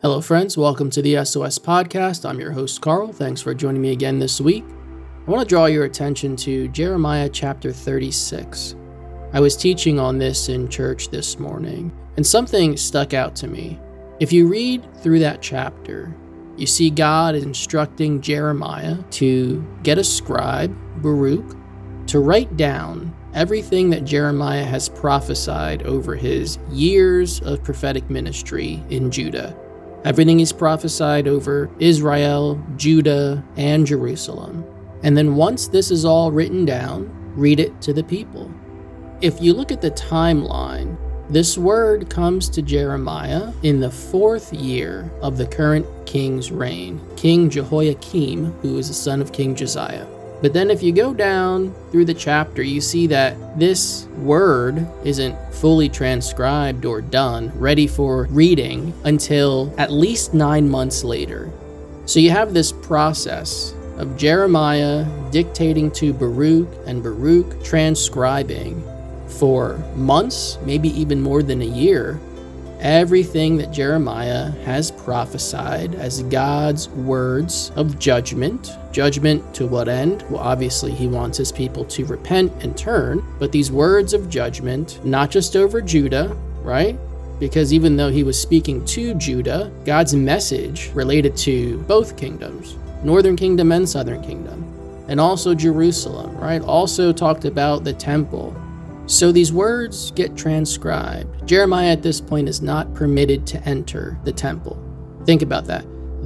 Hello, friends. Welcome to the SOS Podcast. I'm your host, Carl. Thanks for joining me again this week. I want to draw your attention to Jeremiah chapter 36. I was teaching on this in church this morning, and something stuck out to me. If you read through that chapter, you see God instructing Jeremiah to get a scribe, Baruch, to write down everything that Jeremiah has prophesied over his years of prophetic ministry in Judah. Everything he's prophesied over Israel, Judah, and Jerusalem. And then once this is all written down, read it to the people. If you look at the timeline, this word comes to Jeremiah in the fourth year of the current king's reign, King Jehoiakim, who is the son of King Josiah. But then, if you go down through the chapter, you see that this word isn't fully transcribed or done, ready for reading, until at least nine months later. So you have this process of Jeremiah dictating to Baruch and Baruch transcribing for months, maybe even more than a year, everything that Jeremiah has prophesied as God's words of judgment. Judgment to what end? Well, obviously, he wants his people to repent and turn, but these words of judgment, not just over Judah, right? Because even though he was speaking to Judah, God's message related to both kingdoms, northern kingdom and southern kingdom, and also Jerusalem, right? Also talked about the temple, so these words get transcribed. Jeremiah at this point is not permitted to enter the temple. Think about that.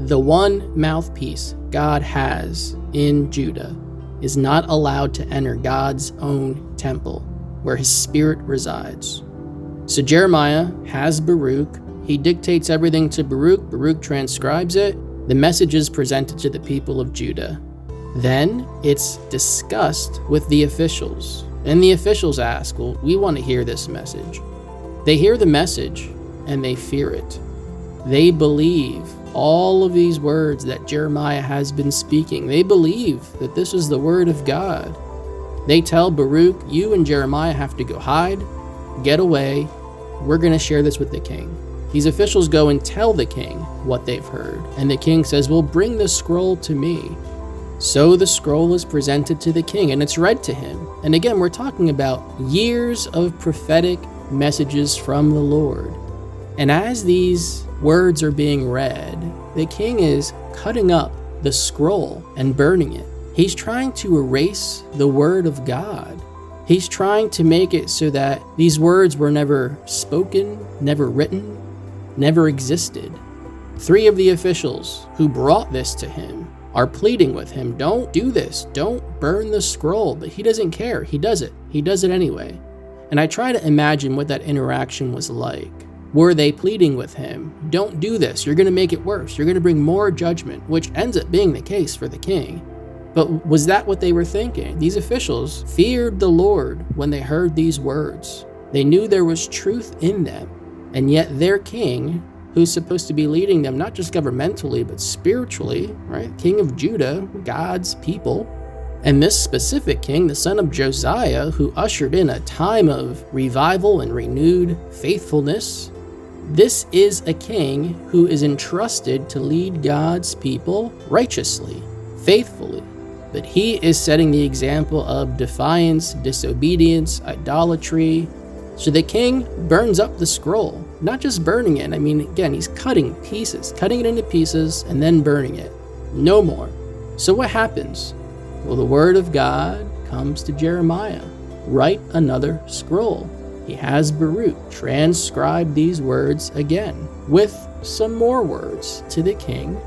The one mouthpiece God has in Judah is not allowed to enter God's own temple where his spirit resides. So Jeremiah has Baruch. He dictates everything to Baruch. Baruch transcribes it. The message is presented to the people of Judah. Then it's discussed with the officials. And the officials ask, Well, we want to hear this message. They hear the message and they fear it. They believe all of these words that Jeremiah has been speaking. They believe that this is the word of God. They tell Baruch, You and Jeremiah have to go hide, get away. We're going to share this with the king. These officials go and tell the king what they've heard. And the king says, Well, bring the scroll to me. So the scroll is presented to the king and it's read to him. And again, we're talking about years of prophetic messages from the Lord. And as these words are being read, the king is cutting up the scroll and burning it. He's trying to erase the word of God. He's trying to make it so that these words were never spoken, never written, never existed. Three of the officials who brought this to him are pleading with him, don't do this, don't burn the scroll. But he doesn't care. He does it. He does it anyway. And I try to imagine what that interaction was like. Were they pleading with him, don't do this, you're going to make it worse, you're going to bring more judgment, which ends up being the case for the king. But was that what they were thinking? These officials feared the Lord when they heard these words. They knew there was truth in them, and yet their king who's supposed to be leading them, not just governmentally, but spiritually, right? King of Judah, God's people. And this specific king, the son of Josiah, who ushered in a time of revival and renewed faithfulness, this is a king who is entrusted to lead God's people righteously, faithfully. But he is setting the example of defiance, disobedience, idolatry. So the king burns up the scroll not just burning it. I mean, again, he's cutting pieces, cutting it into pieces, and then burning it. No more. So what happens? Well, the word of God comes to Jeremiah. Write another scroll. He has Baruch transcribe these words again with some more words to the king,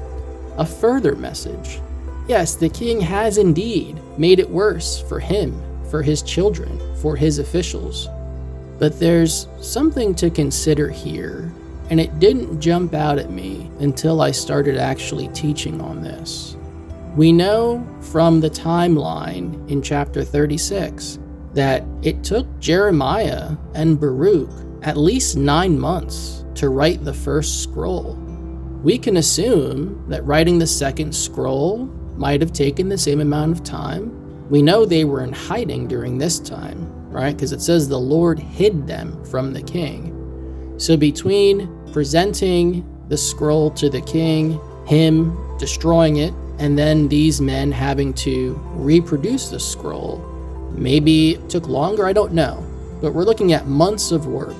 a further message. Yes, the king has indeed made it worse for him, for his children, for his officials. But there's something to consider here, and it didn't jump out at me until I started actually teaching on this. We know from the timeline in chapter 36 that it took Jeremiah and Baruch at least nine months to write the first scroll. We can assume that writing the second scroll might have taken the same amount of time. We know they were in hiding during this time. Right? Because it says the Lord hid them from the king. So between presenting the scroll to the king, him destroying it, and then these men having to reproduce the scroll, maybe it took longer, I don't know. But we're looking at months of work.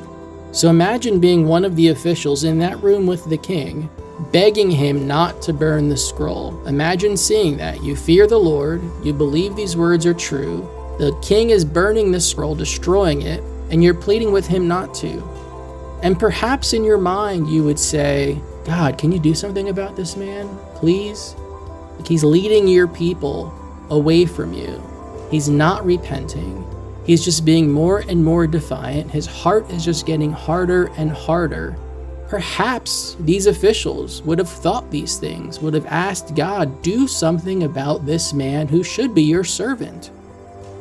So imagine being one of the officials in that room with the king, begging him not to burn the scroll. Imagine seeing that. You fear the Lord, you believe these words are true. The king is burning the scroll, destroying it, and you're pleading with him not to. And perhaps in your mind, you would say, God, can you do something about this man? Please? Like he's leading your people away from you. He's not repenting. He's just being more and more defiant. His heart is just getting harder and harder. Perhaps these officials would have thought these things, would have asked God, do something about this man who should be your servant.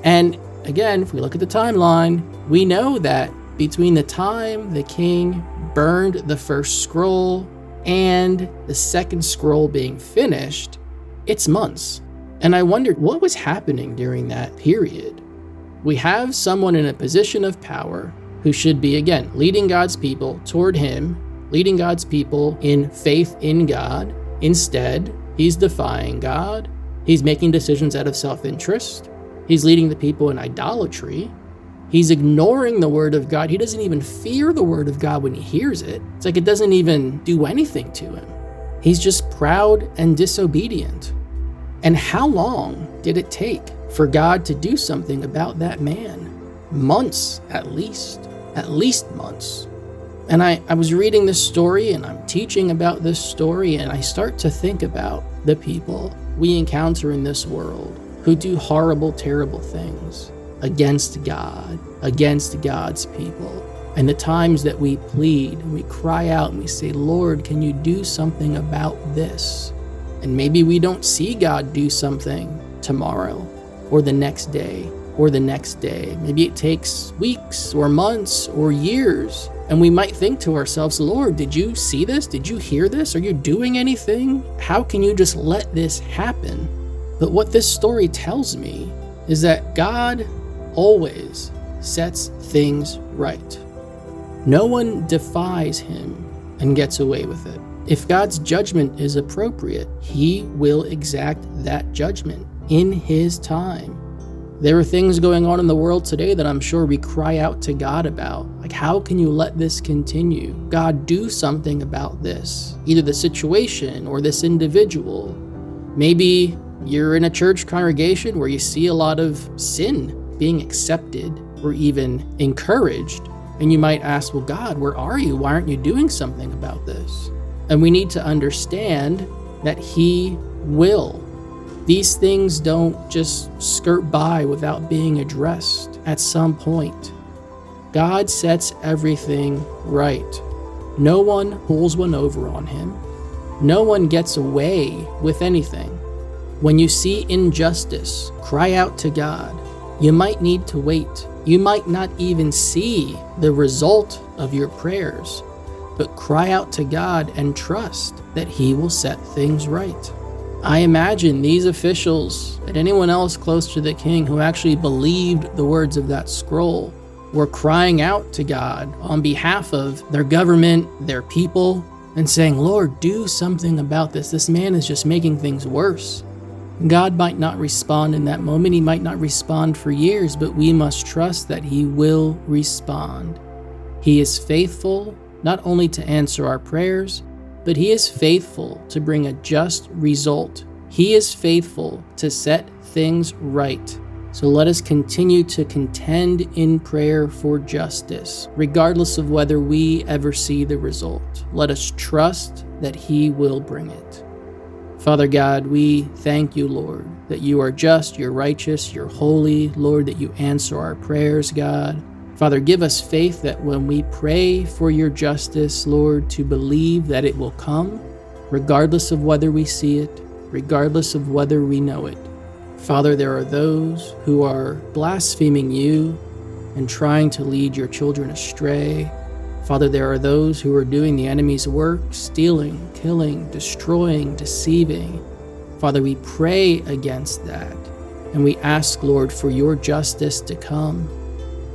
And again, if we look at the timeline, we know that between the time the king burned the first scroll and the second scroll being finished, it's months. And I wondered what was happening during that period. We have someone in a position of power who should be, again, leading God's people toward Him, leading God's people in faith in God. Instead, he's defying God. He's making decisions out of self interest. He's leading the people in idolatry. He's ignoring the word of God. He doesn't even fear the word of God when he hears it. It's like it doesn't even do anything to him. He's just proud and disobedient. And how long did it take for God to do something about that man? Months, at least. At least months. And I, I was reading this story and I'm teaching about this story, and I start to think about the people we encounter in this world who do horrible, terrible things against God, against God's people. And the times that we plead and we cry out and we say, Lord, can you do something about this? And maybe we don't see God do something tomorrow or the next day or the next day. Maybe it takes weeks or months or years. And we might think to ourselves, Lord, did you see this? Did you hear this? Are you doing anything? How can you just let this happen? But what this story tells me is that God always sets things right. No one defies him and gets away with it. If God's judgment is appropriate, he will exact that judgment in his time. There are things going on in the world today that I'm sure we cry out to God about. Like, how can you let this continue? God, do something about this, either the situation or this individual. Maybe you're in a church congregation where you see a lot of sin being accepted or even encouraged. And you might ask, well, God, where are you? Why aren't you doing something about this? And we need to understand that He will. These things don't just skirt by without being addressed at some point. God sets everything right. No one pulls one over on Him. No one gets away with anything. When you see injustice, cry out to God. You might need to wait. You might not even see the result of your prayers, but cry out to God and trust that He will set things right. I imagine these officials and anyone else close to the king who actually believed the words of that scroll were crying out to God on behalf of their government, their people, and saying, Lord, do something about this. This man is just making things worse. God might not respond in that moment, He might not respond for years, but we must trust that He will respond. He is faithful not only to answer our prayers, but He is faithful to bring a just result. He is faithful to set things right. So let us continue to contend in prayer for justice, regardless of whether we ever see the result. Let us trust that He will bring it. Father God, we thank you, Lord, that you are just, you're righteous, you're holy, Lord, that you answer our prayers, God. Father, give us faith that when we pray for your justice, Lord, to believe that it will come, regardless of whether we see it, regardless of whether we know it. Father, there are those who are blaspheming you and trying to lead your children astray. Father, there are those who are doing the enemy's work, stealing, killing, destroying, deceiving. Father, we pray against that. And we ask, Lord, for your justice to come.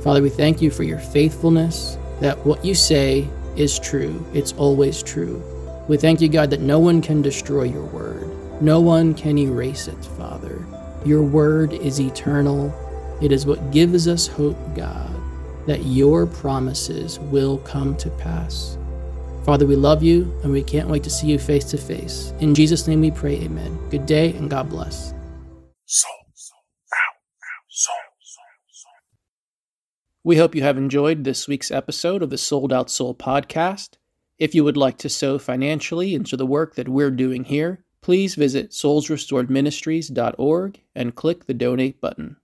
Father, we thank you for your faithfulness, that what you say is true. It's always true. We thank you, God, that no one can destroy your word. No one can erase it, Father. Your word is eternal. It is what gives us hope, God, that your promises will come to pass. Father, we love you and we can't wait to see you face to face. In Jesus' name we pray, amen. Good day and God bless. Soul. Ow. Ow. Soul. Soul. Soul. We hope you have enjoyed this week's episode of the Sold Out Soul podcast. If you would like to sow financially into the work that we're doing here, please visit soulsrestoredministries.org and click the donate button.